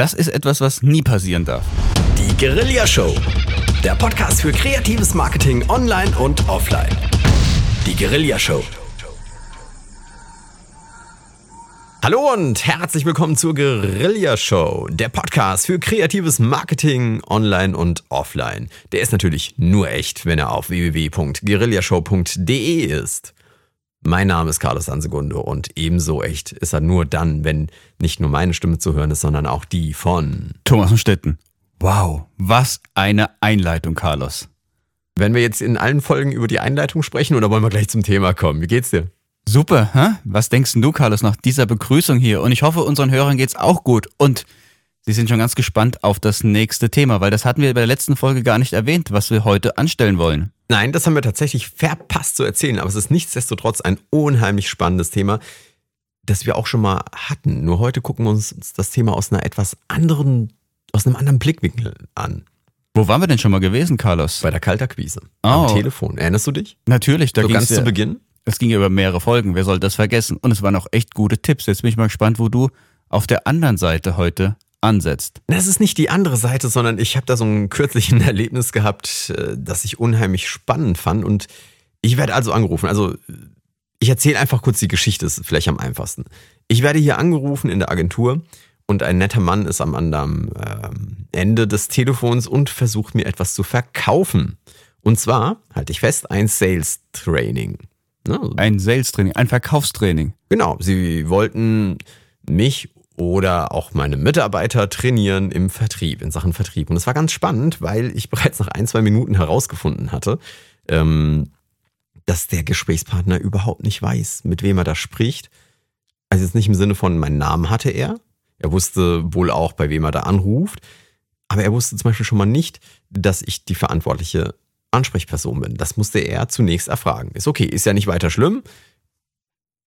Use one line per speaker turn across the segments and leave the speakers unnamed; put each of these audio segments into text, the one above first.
Das ist etwas, was nie passieren darf.
Die Guerilla Show. Der Podcast für kreatives Marketing online und offline. Die Guerilla Show. Hallo und herzlich willkommen zur Guerilla Show, der Podcast für kreatives Marketing online und offline. Der ist natürlich nur echt, wenn er auf www.guerillashow.de ist. Mein Name ist Carlos Ansegundo und ebenso echt ist er nur dann, wenn nicht nur meine Stimme zu hören ist, sondern auch die von
Thomas und Stetten. Wow, was eine Einleitung, Carlos.
Wenn wir jetzt in allen Folgen über die Einleitung sprechen oder wollen wir gleich zum Thema kommen? Wie geht's dir?
Super, hä? Was denkst du, Carlos, nach dieser Begrüßung hier? Und ich hoffe, unseren Hörern geht's auch gut. Und sie sind schon ganz gespannt auf das nächste Thema, weil das hatten wir bei der letzten Folge gar nicht erwähnt, was wir heute anstellen wollen.
Nein, das haben wir tatsächlich verpasst zu erzählen, aber es ist nichtsdestotrotz ein unheimlich spannendes Thema, das wir auch schon mal hatten. Nur heute gucken wir uns das Thema aus einer etwas anderen, aus einem anderen Blickwinkel an.
Wo waren wir denn schon mal gewesen, Carlos?
Bei der Kalterquise.
Oh.
Am Telefon. Erinnerst du dich?
Natürlich, da
so ganz
ja,
zu Beginn?
Es ging ja über mehrere Folgen, wer soll das vergessen? Und es waren auch echt gute Tipps. Jetzt bin ich mal gespannt, wo du auf der anderen Seite heute ansetzt.
Das ist nicht die andere Seite, sondern ich habe da so ein kürzlichen Erlebnis gehabt, äh, das ich unheimlich spannend fand. Und ich werde also angerufen. Also ich erzähle einfach kurz die Geschichte, ist vielleicht am einfachsten. Ich werde hier angerufen in der Agentur und ein netter Mann ist am anderen ähm, Ende des Telefons und versucht mir etwas zu verkaufen. Und zwar, halte ich fest, ein Sales Training. Ne?
Ein Sales-Training, ein Verkaufstraining.
Genau, sie wollten mich oder auch meine Mitarbeiter trainieren im Vertrieb, in Sachen Vertrieb. Und es war ganz spannend, weil ich bereits nach ein, zwei Minuten herausgefunden hatte, ähm, dass der Gesprächspartner überhaupt nicht weiß, mit wem er da spricht. Also jetzt nicht im Sinne von, meinen Namen hatte er. Er wusste wohl auch, bei wem er da anruft. Aber er wusste zum Beispiel schon mal nicht, dass ich die verantwortliche Ansprechperson bin. Das musste er zunächst erfragen. Ist okay, ist ja nicht weiter schlimm.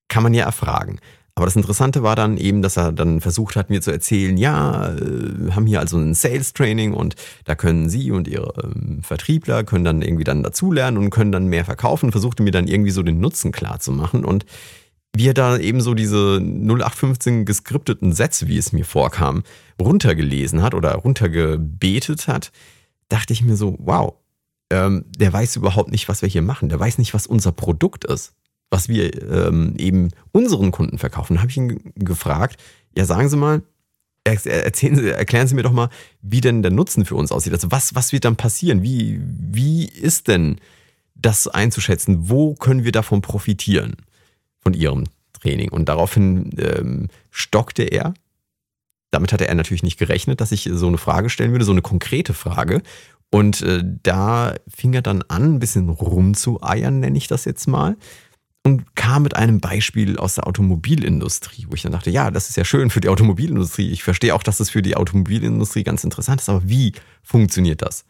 Kann man ja erfragen. Aber das Interessante war dann eben, dass er dann versucht hat, mir zu erzählen, ja, äh, haben hier also ein Sales Training und da können Sie und Ihre ähm, Vertriebler können dann irgendwie dann dazulernen und können dann mehr verkaufen, versuchte mir dann irgendwie so den Nutzen klar zu machen und wie er da eben so diese 0815 geskripteten Sätze, wie es mir vorkam, runtergelesen hat oder runtergebetet hat, dachte ich mir so, wow, ähm, der weiß überhaupt nicht, was wir hier machen. Der weiß nicht, was unser Produkt ist was wir ähm, eben unseren Kunden verkaufen, habe ich ihn gefragt, ja, sagen Sie mal, erzählen Sie, erklären Sie mir doch mal, wie denn der Nutzen für uns aussieht. Also was, was wird dann passieren? Wie, wie ist denn das einzuschätzen? Wo können wir davon profitieren? Von Ihrem Training. Und daraufhin ähm, stockte er. Damit hatte er natürlich nicht gerechnet, dass ich so eine Frage stellen würde, so eine konkrete Frage. Und äh, da fing er dann an, ein bisschen rumzueiern, nenne ich das jetzt mal und kam mit einem Beispiel aus der Automobilindustrie, wo ich dann dachte, ja, das ist ja schön für die Automobilindustrie. Ich verstehe auch, dass das für die Automobilindustrie ganz interessant ist, aber wie funktioniert das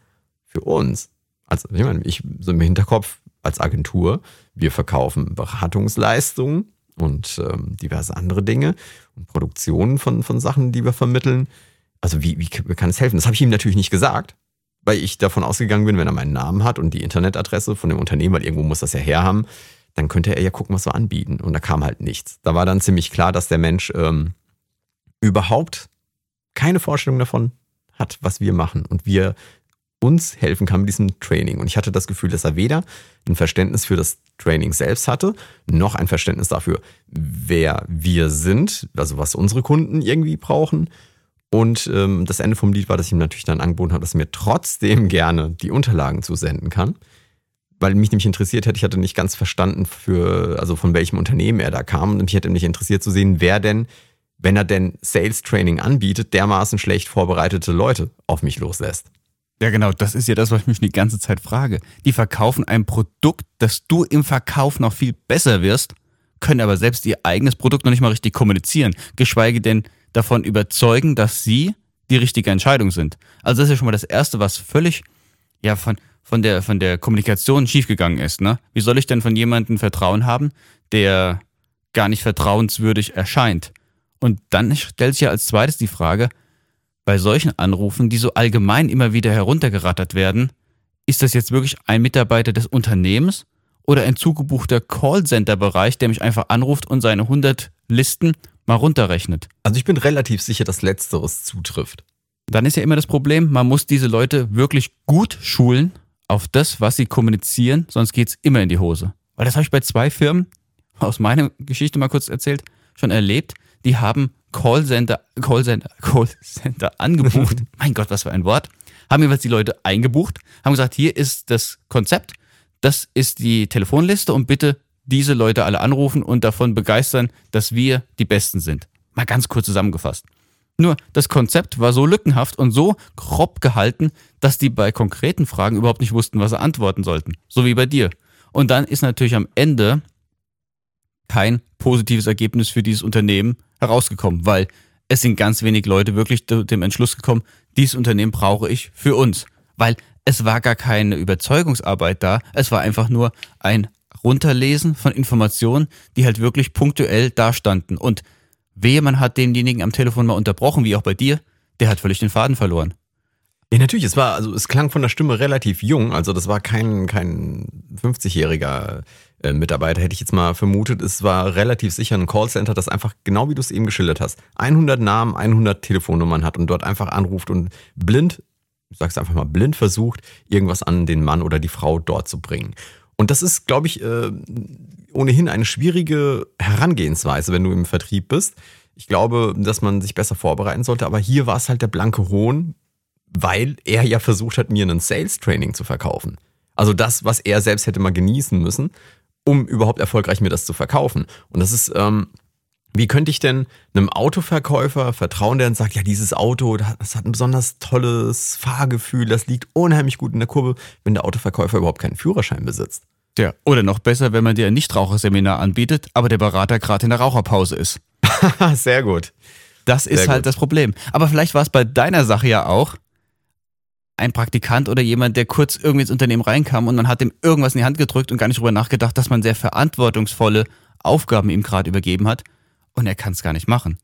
für uns? Also, ich meine, ich so im Hinterkopf als Agentur, wir verkaufen Beratungsleistungen und ähm, diverse andere Dinge und Produktionen von, von Sachen, die wir vermitteln. Also, wie, wie kann es helfen? Das habe ich ihm natürlich nicht gesagt, weil ich davon ausgegangen bin, wenn er meinen Namen hat und die Internetadresse von dem Unternehmen, weil irgendwo muss das ja herhaben, dann könnte er ja gucken, was wir anbieten. Und da kam halt nichts. Da war dann ziemlich klar, dass der Mensch ähm, überhaupt keine Vorstellung davon hat, was wir machen und wir uns helfen kann mit diesem Training. Und ich hatte das Gefühl, dass er weder ein Verständnis für das Training selbst hatte, noch ein Verständnis dafür, wer wir sind, also was unsere Kunden irgendwie brauchen. Und ähm, das Ende vom Lied war, dass ich ihm natürlich dann angeboten habe, dass er mir trotzdem gerne die Unterlagen zusenden kann weil mich nämlich interessiert hätte, ich hatte nicht ganz verstanden, für, also von welchem Unternehmen er da kam. Und mich hätte mich interessiert zu sehen, wer denn, wenn er denn Sales Training anbietet, dermaßen schlecht vorbereitete Leute auf mich loslässt.
Ja, genau, das ist ja das, was ich mich die ganze Zeit frage. Die verkaufen ein Produkt, das du im Verkauf noch viel besser wirst, können aber selbst ihr eigenes Produkt noch nicht mal richtig kommunizieren, geschweige denn davon überzeugen, dass sie die richtige Entscheidung sind. Also das ist ja schon mal das Erste, was völlig, ja, von, von der, von der Kommunikation schiefgegangen ist. Ne? Wie soll ich denn von jemandem Vertrauen haben, der gar nicht vertrauenswürdig erscheint? Und dann stellt sich ja als zweites die Frage, bei solchen Anrufen, die so allgemein immer wieder heruntergerattert werden, ist das jetzt wirklich ein Mitarbeiter des Unternehmens oder ein zugebuchter Callcenter-Bereich, der mich einfach anruft und seine 100 Listen mal runterrechnet.
Also ich bin relativ sicher, dass letzteres zutrifft.
Dann ist ja immer das Problem, man muss diese Leute wirklich gut schulen auf das, was sie kommunizieren, sonst geht's immer in die Hose. Weil das habe ich bei zwei Firmen aus meiner Geschichte mal kurz erzählt, schon erlebt. Die haben Callcenter, Callcenter, Callcenter angebucht. mein Gott, was für ein Wort. Haben jeweils die Leute eingebucht, haben gesagt, hier ist das Konzept, das ist die Telefonliste und bitte diese Leute alle anrufen und davon begeistern, dass wir die Besten sind. Mal ganz kurz zusammengefasst. Nur das Konzept war so lückenhaft und so grob gehalten, dass die bei konkreten Fragen überhaupt nicht wussten, was sie antworten sollten. So wie bei dir. Und dann ist natürlich am Ende kein positives Ergebnis für dieses Unternehmen herausgekommen, weil es sind ganz wenig Leute wirklich zu dem Entschluss gekommen, dieses Unternehmen brauche ich für uns. Weil es war gar keine Überzeugungsarbeit da, es war einfach nur ein Runterlesen von Informationen, die halt wirklich punktuell dastanden. Und wehe, man hat denjenigen am Telefon mal unterbrochen, wie auch bei dir, der hat völlig den Faden verloren.
Ja, natürlich, es war, also es klang von der Stimme relativ jung, also das war kein, kein 50-jähriger äh, Mitarbeiter, hätte ich jetzt mal vermutet. Es war relativ sicher ein Callcenter, das einfach, genau wie du es eben geschildert hast, 100 Namen, 100 Telefonnummern hat und dort einfach anruft und blind, ich sag's einfach mal, blind versucht, irgendwas an den Mann oder die Frau dort zu bringen. Und das ist, glaube ich, äh, ohnehin eine schwierige Herangehensweise, wenn du im Vertrieb bist. Ich glaube, dass man sich besser vorbereiten sollte, aber hier war es halt der blanke Hohn, weil er ja versucht hat, mir ein Sales Training zu verkaufen. Also das, was er selbst hätte mal genießen müssen, um überhaupt erfolgreich mir das zu verkaufen. Und das ist, ähm, wie könnte ich denn einem Autoverkäufer vertrauen, der dann sagt, ja, dieses Auto, das hat ein besonders tolles Fahrgefühl, das liegt unheimlich gut in der Kurve, wenn der Autoverkäufer überhaupt keinen Führerschein besitzt?
Ja, oder noch besser, wenn man dir ein Nichtraucherseminar anbietet, aber der Berater gerade in der Raucherpause ist.
Sehr gut.
Das ist
Sehr
halt
gut.
das Problem. Aber vielleicht war es bei deiner Sache ja auch ein Praktikant oder jemand, der kurz irgendwie ins Unternehmen reinkam und man hat ihm irgendwas in die Hand gedrückt und gar nicht drüber nachgedacht, dass man sehr verantwortungsvolle Aufgaben ihm gerade übergeben hat und er kann es gar nicht machen.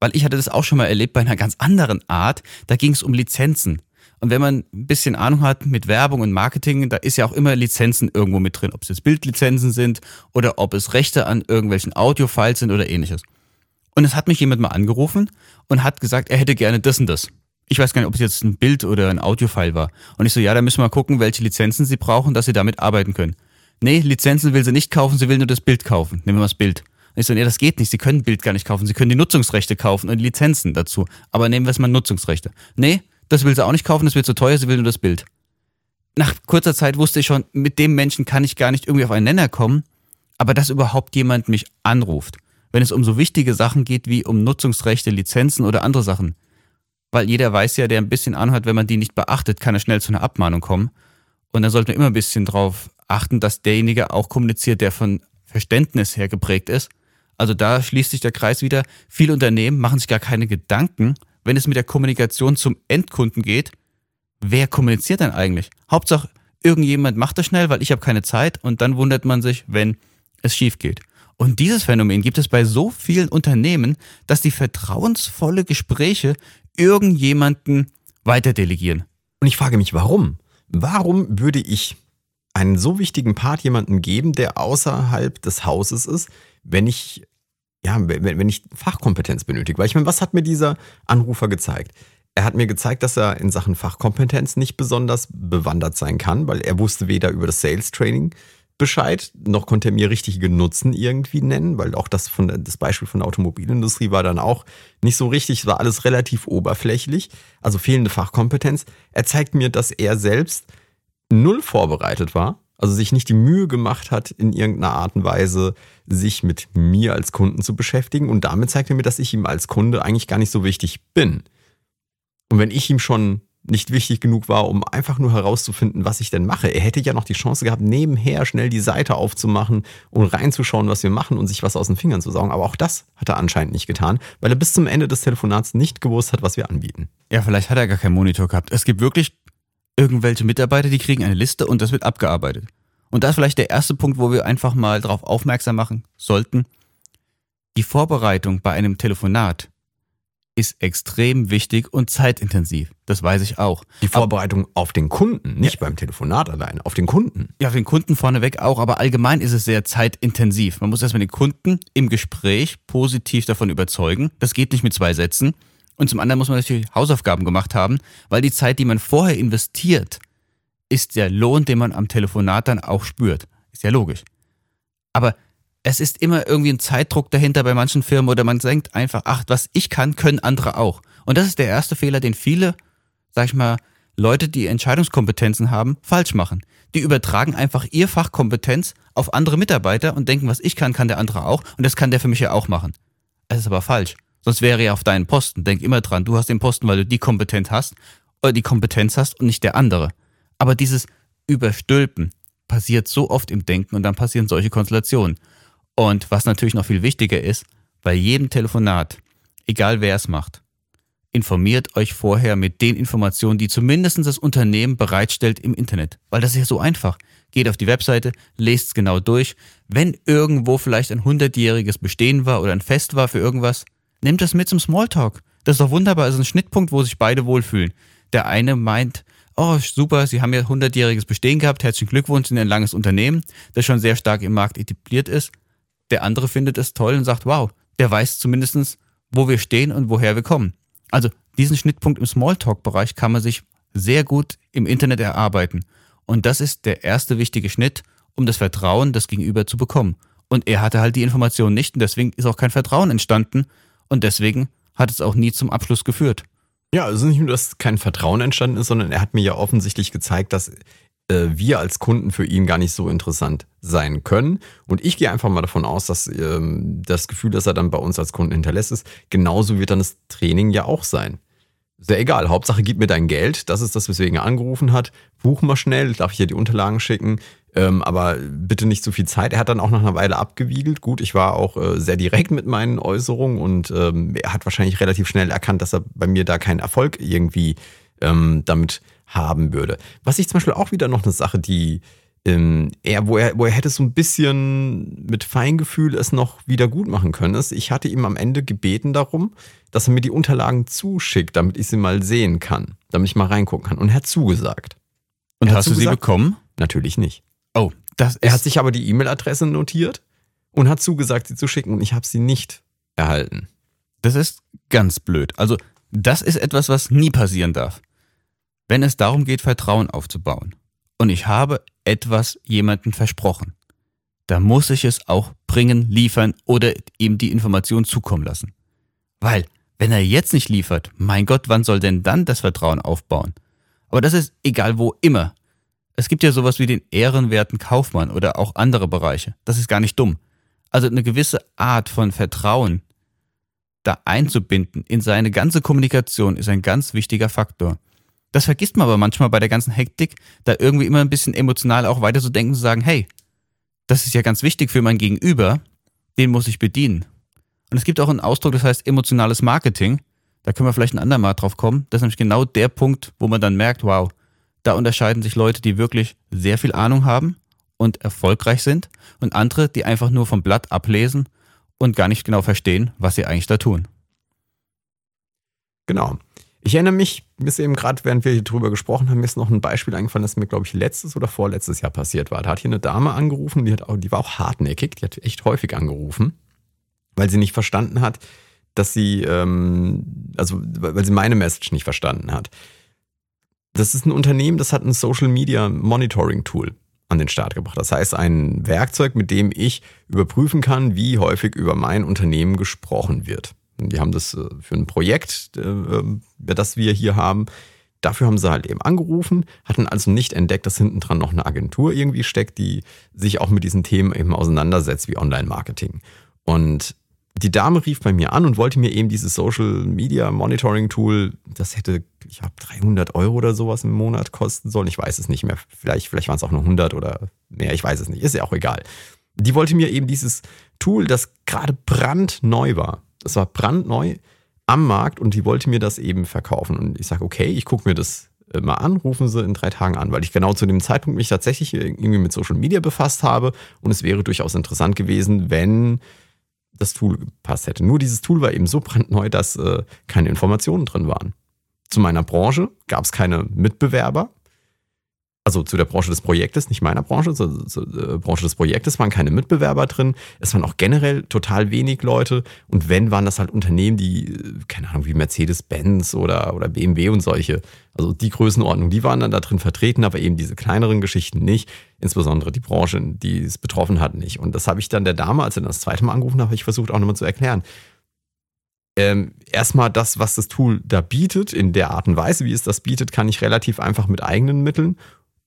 Weil ich hatte das auch schon mal erlebt bei einer ganz anderen Art. Da ging es um Lizenzen. Und wenn man ein bisschen Ahnung hat mit Werbung und Marketing, da ist ja auch immer Lizenzen irgendwo mit drin. Ob es jetzt Bildlizenzen sind oder ob es Rechte an irgendwelchen Audiofiles sind oder ähnliches. Und es hat mich jemand mal angerufen und hat gesagt, er hätte gerne das und das. Ich weiß gar nicht, ob es jetzt ein Bild oder ein Audiofile war. Und ich so, ja, da müssen wir mal gucken, welche Lizenzen sie brauchen, dass sie damit arbeiten können. Nee, Lizenzen will sie nicht kaufen, sie will nur das Bild kaufen. Nehmen wir mal das Bild. Und ich so, nee, das geht nicht, sie können Bild gar nicht kaufen, sie können die Nutzungsrechte kaufen und Lizenzen dazu. Aber nehmen wir es mal Nutzungsrechte. Nee, das will sie auch nicht kaufen, das wird zu teuer, sie will nur das Bild. Nach kurzer Zeit wusste ich schon, mit dem Menschen kann ich gar nicht irgendwie auf einen Nenner kommen, aber dass überhaupt jemand mich anruft, wenn es um so wichtige Sachen geht wie um Nutzungsrechte, Lizenzen oder andere Sachen. Weil jeder weiß ja, der ein bisschen hat, wenn man die nicht beachtet, kann er schnell zu einer Abmahnung kommen. Und da sollte man immer ein bisschen drauf achten, dass derjenige auch kommuniziert, der von Verständnis her geprägt ist. Also da schließt sich der Kreis wieder. Viele Unternehmen machen sich gar keine Gedanken, wenn es mit der Kommunikation zum Endkunden geht. Wer kommuniziert denn eigentlich? Hauptsache, irgendjemand macht das schnell, weil ich habe keine Zeit und dann wundert man sich, wenn es schief geht. Und dieses Phänomen gibt es bei so vielen Unternehmen, dass die vertrauensvolle Gespräche irgendjemanden weiterdelegieren.
Und ich frage mich, warum? Warum würde ich einen so wichtigen Part jemandem geben, der außerhalb des Hauses ist, wenn ich, ja, wenn, wenn ich Fachkompetenz benötige? Weil ich meine, was hat mir dieser Anrufer gezeigt? Er hat mir gezeigt, dass er in Sachen Fachkompetenz nicht besonders bewandert sein kann, weil er wusste weder über das Sales Training Bescheid, noch konnte er mir richtige Nutzen irgendwie nennen, weil auch das, von, das Beispiel von der Automobilindustrie war dann auch nicht so richtig, war alles relativ oberflächlich, also fehlende Fachkompetenz. Er zeigt mir, dass er selbst null vorbereitet war, also sich nicht die Mühe gemacht hat, in irgendeiner Art und Weise sich mit mir als Kunden zu beschäftigen und damit zeigt er mir, dass ich ihm als Kunde eigentlich gar nicht so wichtig bin. Und wenn ich ihm schon nicht wichtig genug war, um einfach nur herauszufinden, was ich denn mache. Er hätte ja noch die Chance gehabt, nebenher schnell die Seite aufzumachen und reinzuschauen, was wir machen und sich was aus den Fingern zu saugen. Aber auch das hat er anscheinend nicht getan, weil er bis zum Ende des Telefonats nicht gewusst hat, was wir anbieten.
Ja, vielleicht hat er gar keinen Monitor gehabt. Es gibt wirklich irgendwelche Mitarbeiter, die kriegen eine Liste und das wird abgearbeitet. Und das ist vielleicht der erste Punkt, wo wir einfach mal darauf aufmerksam machen sollten. Die Vorbereitung bei einem Telefonat ist extrem wichtig und zeitintensiv. Das weiß ich auch.
Die Vorbereitung aber, auf den Kunden, nicht ja. beim Telefonat allein, auf den Kunden.
Ja, auf den Kunden vorneweg auch, aber allgemein ist es sehr zeitintensiv. Man muss erstmal den Kunden im Gespräch positiv davon überzeugen. Das geht nicht mit zwei Sätzen. Und zum anderen muss man natürlich Hausaufgaben gemacht haben, weil die Zeit, die man vorher investiert, ist der Lohn, den man am Telefonat dann auch spürt. Ist ja logisch. Aber es ist immer irgendwie ein Zeitdruck dahinter bei manchen Firmen oder man denkt einfach, ach, was ich kann, können andere auch. Und das ist der erste Fehler, den viele, sag ich mal, Leute, die Entscheidungskompetenzen haben, falsch machen. Die übertragen einfach ihr Fachkompetenz auf andere Mitarbeiter und denken, was ich kann, kann der andere auch und das kann der für mich ja auch machen. Es ist aber falsch. Sonst wäre er auf deinen Posten. Denk immer dran, du hast den Posten, weil du die Kompetenz hast, oder die Kompetenz hast und nicht der andere. Aber dieses Überstülpen passiert so oft im Denken und dann passieren solche Konstellationen. Und was natürlich noch viel wichtiger ist, bei jedem Telefonat, egal wer es macht, informiert euch vorher mit den Informationen, die zumindest das Unternehmen bereitstellt im Internet. Weil das ist ja so einfach. Geht auf die Webseite, lest es genau durch. Wenn irgendwo vielleicht ein hundertjähriges Bestehen war oder ein Fest war für irgendwas, nehmt das mit zum Smalltalk. Das ist doch wunderbar. Das ist ein Schnittpunkt, wo sich beide wohlfühlen. Der eine meint, oh super, Sie haben ja hundertjähriges Bestehen gehabt, herzlichen Glückwunsch, sind ein langes Unternehmen, das schon sehr stark im Markt etabliert ist. Der andere findet es toll und sagt, wow, der weiß zumindestens, wo wir stehen und woher wir kommen. Also diesen Schnittpunkt im Smalltalk-Bereich kann man sich sehr gut im Internet erarbeiten. Und das ist der erste wichtige Schnitt, um das Vertrauen des Gegenüber zu bekommen. Und er hatte halt die Information nicht und deswegen ist auch kein Vertrauen entstanden und deswegen hat es auch nie zum Abschluss geführt.
Ja, also nicht nur, dass kein Vertrauen entstanden ist, sondern er hat mir ja offensichtlich gezeigt, dass äh, wir als Kunden für ihn gar nicht so interessant sein können. Und ich gehe einfach mal davon aus, dass ähm, das Gefühl, das er dann bei uns als Kunden hinterlässt, ist, genauso wird dann das Training ja auch sein. Sehr egal, Hauptsache gib mir dein Geld, das ist das, weswegen er angerufen hat. Buch mal schnell, darf ich dir die Unterlagen schicken, ähm, aber bitte nicht zu viel Zeit. Er hat dann auch nach einer Weile abgewiegelt. Gut, ich war auch äh, sehr direkt mit meinen Äußerungen und ähm, er hat wahrscheinlich relativ schnell erkannt, dass er bei mir da keinen Erfolg irgendwie ähm, damit haben würde. Was ich zum Beispiel auch wieder noch eine Sache, die ähm, er, wo er, wo er hätte so ein bisschen mit Feingefühl es noch wieder gut machen können, ist, ich hatte ihm am Ende gebeten darum, dass er mir die Unterlagen zuschickt, damit ich sie mal sehen kann, damit ich mal reingucken kann. Und er hat zugesagt.
Und hast zugesagt? du sie bekommen?
Natürlich nicht.
Oh,
das Er hat sich aber die E-Mail-Adresse notiert und hat zugesagt, sie zu schicken und ich habe sie nicht erhalten.
Das ist ganz blöd. Also, das ist etwas, was nie passieren darf wenn es darum geht, Vertrauen aufzubauen und ich habe etwas jemandem versprochen, da muss ich es auch bringen, liefern oder ihm die Information zukommen lassen. Weil, wenn er jetzt nicht liefert, mein Gott, wann soll denn dann das Vertrauen aufbauen? Aber das ist egal wo immer. Es gibt ja sowas wie den ehrenwerten Kaufmann oder auch andere Bereiche. Das ist gar nicht dumm. Also eine gewisse Art von Vertrauen da einzubinden in seine ganze Kommunikation ist ein ganz wichtiger Faktor. Das vergisst man aber manchmal bei der ganzen Hektik, da irgendwie immer ein bisschen emotional auch weiter zu denken, zu sagen, hey, das ist ja ganz wichtig für mein Gegenüber, den muss ich bedienen. Und es gibt auch einen Ausdruck, das heißt emotionales Marketing. Da können wir vielleicht ein andermal drauf kommen. Das ist nämlich genau der Punkt, wo man dann merkt, wow, da unterscheiden sich Leute, die wirklich sehr viel Ahnung haben und erfolgreich sind und andere, die einfach nur vom Blatt ablesen und gar nicht genau verstehen, was sie eigentlich da tun.
Genau. Ich erinnere mich, mir ist eben gerade, während wir hier drüber gesprochen haben, mir ist noch ein Beispiel eingefallen, das mir, glaube ich, letztes oder vorletztes Jahr passiert war. Da hat hier eine Dame angerufen, die, hat auch, die war auch hartnäckig, die hat echt häufig angerufen, weil sie nicht verstanden hat, dass sie, ähm, also weil sie meine Message nicht verstanden hat. Das ist ein Unternehmen, das hat ein Social Media Monitoring Tool an den Start gebracht. Das heißt, ein Werkzeug, mit dem ich überprüfen kann, wie häufig über mein Unternehmen gesprochen wird. Die haben das äh, für ein Projekt, äh, äh, das wir hier haben. Dafür haben sie halt eben angerufen, hatten also nicht entdeckt, dass hinten dran noch eine Agentur irgendwie steckt, die sich auch mit diesen Themen eben auseinandersetzt, wie Online-Marketing. Und die Dame rief bei mir an und wollte mir eben dieses Social Media Monitoring Tool, das hätte, ich habe 300 Euro oder sowas im Monat kosten sollen. Ich weiß es nicht mehr. Vielleicht, vielleicht waren es auch nur 100 oder mehr. Ich weiß es nicht. Ist ja auch egal. Die wollte mir eben dieses Tool, das gerade brandneu war, das war brandneu am Markt und die wollte mir das eben verkaufen. Und ich sage, okay, ich gucke mir das äh, mal an, rufen Sie in drei Tagen an, weil ich genau zu dem Zeitpunkt mich tatsächlich irgendwie mit Social Media befasst habe und es wäre durchaus interessant gewesen, wenn das Tool gepasst hätte. Nur dieses Tool war eben so brandneu, dass äh, keine Informationen drin waren. Zu meiner Branche gab es keine Mitbewerber also zu der Branche des Projektes, nicht meiner Branche, zur, zur äh, Branche des Projektes waren keine Mitbewerber drin. Es waren auch generell total wenig Leute. Und wenn, waren das halt Unternehmen, die, äh, keine Ahnung, wie Mercedes-Benz oder, oder BMW und solche. Also die Größenordnung, die waren dann da drin vertreten, aber eben diese kleineren Geschichten nicht. Insbesondere die Branche, die es betroffen hat, nicht. Und das habe ich dann der Dame, als er das zweite Mal angerufen habe, ich versucht auch nochmal zu erklären. Ähm, erstmal das, was das Tool da bietet, in der Art und Weise, wie es das bietet, kann ich relativ einfach mit eigenen Mitteln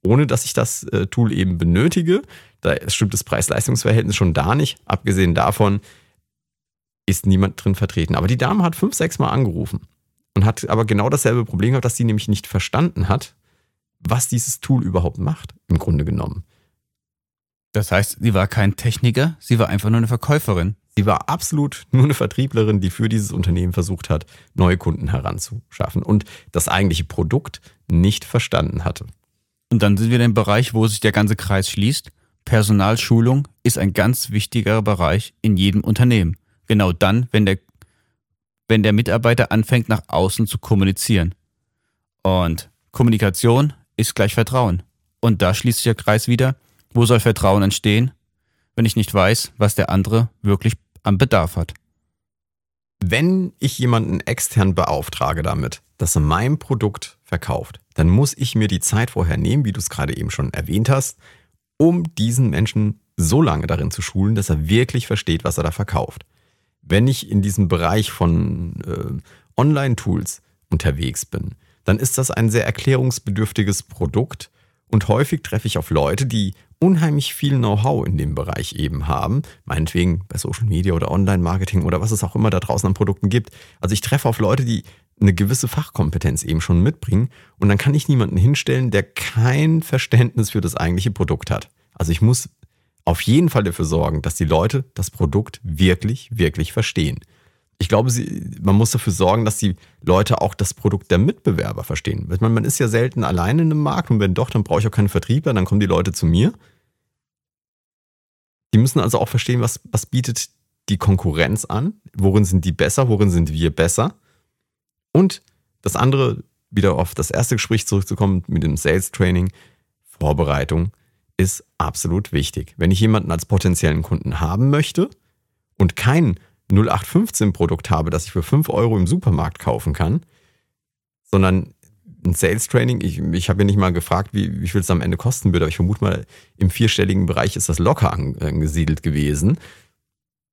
ohne dass ich das äh, Tool eben benötige. Da stimmt das Preis-Leistungs-Verhältnis schon da nicht. Abgesehen davon ist niemand drin vertreten. Aber die Dame hat fünf, sechs Mal angerufen und hat aber genau dasselbe Problem gehabt, dass sie nämlich nicht verstanden hat, was dieses Tool überhaupt macht, im Grunde genommen.
Das heißt, sie war kein Techniker, sie war einfach nur eine Verkäuferin.
Sie war absolut nur eine Vertrieblerin, die für dieses Unternehmen versucht hat, neue Kunden heranzuschaffen und das eigentliche Produkt nicht verstanden hatte.
Und dann sind wir in dem Bereich, wo sich der ganze Kreis schließt. Personalschulung ist ein ganz wichtiger Bereich in jedem Unternehmen. Genau dann, wenn der, wenn der Mitarbeiter anfängt, nach außen zu kommunizieren. Und Kommunikation ist gleich Vertrauen. Und da schließt sich der Kreis wieder. Wo soll Vertrauen entstehen, wenn ich nicht weiß, was der andere wirklich am Bedarf hat?
Wenn ich jemanden extern beauftrage damit, dass er mein Produkt verkauft, dann muss ich mir die Zeit vorher nehmen, wie du es gerade eben schon erwähnt hast, um diesen Menschen so lange darin zu schulen, dass er wirklich versteht, was er da verkauft. Wenn ich in diesem Bereich von äh, Online-Tools unterwegs bin, dann ist das ein sehr erklärungsbedürftiges Produkt und häufig treffe ich auf Leute, die unheimlich viel Know-how in dem Bereich eben haben, meinetwegen bei Social Media oder Online-Marketing oder was es auch immer da draußen an Produkten gibt. Also ich treffe auf Leute, die eine gewisse Fachkompetenz eben schon mitbringen. Und dann kann ich niemanden hinstellen, der kein Verständnis für das eigentliche Produkt hat. Also ich muss auf jeden Fall dafür sorgen, dass die Leute das Produkt wirklich, wirklich verstehen. Ich glaube, sie, man muss dafür sorgen, dass die Leute auch das Produkt der Mitbewerber verstehen. Man, man ist ja selten alleine in einem Markt und wenn doch, dann brauche ich auch keinen Vertriebler, dann kommen die Leute zu mir. Die müssen also auch verstehen, was, was bietet die Konkurrenz an, worin sind die besser, worin sind wir besser? Und das andere, wieder auf das erste Gespräch zurückzukommen mit dem Sales Training, Vorbereitung ist absolut wichtig. Wenn ich jemanden als potenziellen Kunden haben möchte und kein 0815-Produkt habe, das ich für 5 Euro im Supermarkt kaufen kann, sondern ein Sales Training, ich, ich habe ja nicht mal gefragt, wie, wie viel es am Ende kosten würde, aber ich vermute mal, im vierstelligen Bereich ist das locker angesiedelt gewesen.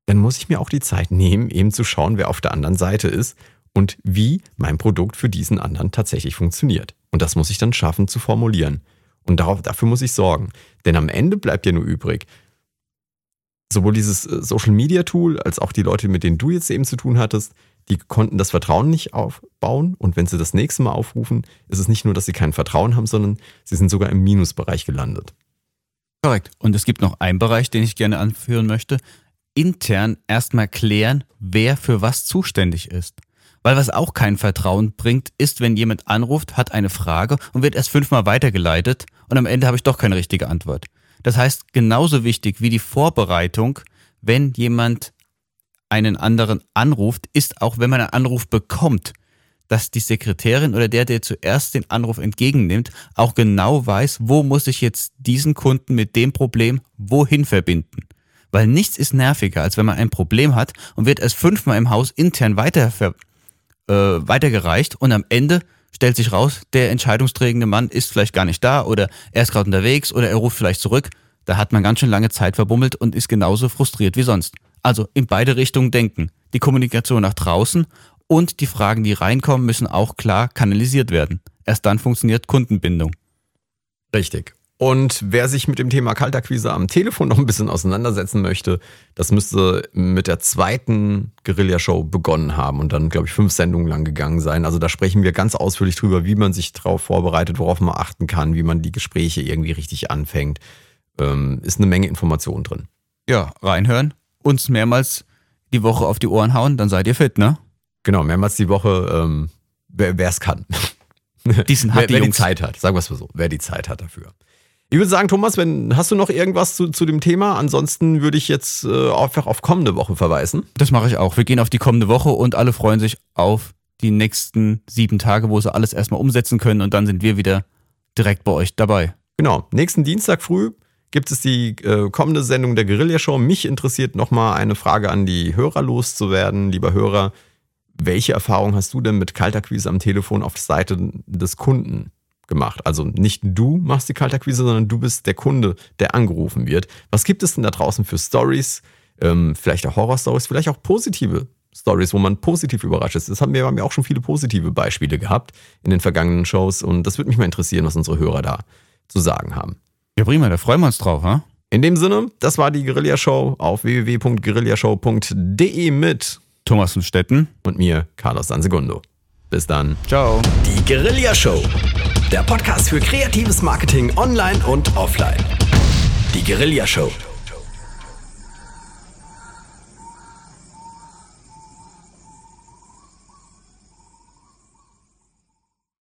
Dann muss ich mir auch die Zeit nehmen, eben zu schauen, wer auf der anderen Seite ist und wie mein Produkt für diesen anderen tatsächlich funktioniert. Und das muss ich dann schaffen zu formulieren. Und darauf, dafür muss ich sorgen. Denn am Ende bleibt ja nur übrig, sowohl dieses äh, Social Media Tool als auch die Leute, mit denen du jetzt eben zu tun hattest, die konnten das Vertrauen nicht aufbauen. Und wenn sie das nächste Mal aufrufen, ist es nicht nur, dass sie kein Vertrauen haben, sondern sie sind sogar im Minusbereich gelandet.
Korrekt. Und es gibt noch einen Bereich, den ich gerne anführen möchte. Intern erstmal klären, wer für was zuständig ist. Weil was auch kein Vertrauen bringt, ist, wenn jemand anruft, hat eine Frage und wird erst fünfmal weitergeleitet und am Ende habe ich doch keine richtige Antwort. Das heißt, genauso wichtig wie die Vorbereitung, wenn jemand einen anderen anruft, ist auch, wenn man einen Anruf bekommt, dass die Sekretärin oder der, der zuerst den Anruf entgegennimmt, auch genau weiß, wo muss ich jetzt diesen Kunden mit dem Problem wohin verbinden. Weil nichts ist nerviger, als wenn man ein Problem hat und wird erst fünfmal im Haus intern weiter äh, weitergereicht und am Ende stellt sich raus, der entscheidungsträgende Mann ist vielleicht gar nicht da oder er ist gerade unterwegs oder er ruft vielleicht zurück. Da hat man ganz schön lange Zeit verbummelt und ist genauso frustriert wie sonst. Also in beide Richtungen denken. Die Kommunikation nach draußen und die Fragen, die reinkommen, müssen auch klar kanalisiert werden. Erst dann funktioniert Kundenbindung.
Richtig. Und wer sich mit dem Thema Kaltakquise am Telefon noch ein bisschen auseinandersetzen möchte, das müsste mit der zweiten Guerilla-Show begonnen haben und dann, glaube ich, fünf Sendungen lang gegangen sein. Also da sprechen wir ganz ausführlich drüber, wie man sich darauf vorbereitet, worauf man achten kann, wie man die Gespräche irgendwie richtig anfängt. Ähm, ist eine Menge Information drin.
Ja, reinhören, uns mehrmals die Woche auf die Ohren hauen, dann seid ihr fit, ne?
Genau, mehrmals die Woche, ähm, wer es kann.
Diesen
hat wer, die wer die Zeit hat, sagen wir es mal so, wer die Zeit hat dafür. Ich würde sagen, Thomas, wenn, hast du noch irgendwas zu, zu dem Thema? Ansonsten würde ich jetzt äh, einfach auf kommende Woche verweisen.
Das mache ich auch. Wir gehen auf die kommende Woche und alle freuen sich auf die nächsten sieben Tage, wo sie alles erstmal umsetzen können und dann sind wir wieder direkt bei euch dabei.
Genau. Nächsten Dienstag früh gibt es die äh, kommende Sendung der Guerilla Show. Mich interessiert nochmal eine Frage an die Hörer loszuwerden. Lieber Hörer, welche Erfahrung hast du denn mit Kaltakquise am Telefon auf der Seite des Kunden gemacht? Also nicht du machst die Kaltakquise, sondern du bist der Kunde, der angerufen wird. Was gibt es denn da draußen für Stories? Ähm, vielleicht auch Horror-Stories, vielleicht auch positive Stories, wo man positiv überrascht ist. Das haben wir, haben ja auch schon viele positive Beispiele gehabt in den vergangenen Shows und das würde mich mal interessieren, was unsere Hörer da zu sagen haben.
Ja, prima, da freuen wir uns drauf, ha?
In dem Sinne, das war die Guerilla Show auf www.guerillashow.de mit
Thomas von Stetten
und mir, Carlos Sansegundo. Bis dann.
Ciao.
Die Guerilla Show. Der Podcast für kreatives Marketing online und offline. Die Guerilla Show.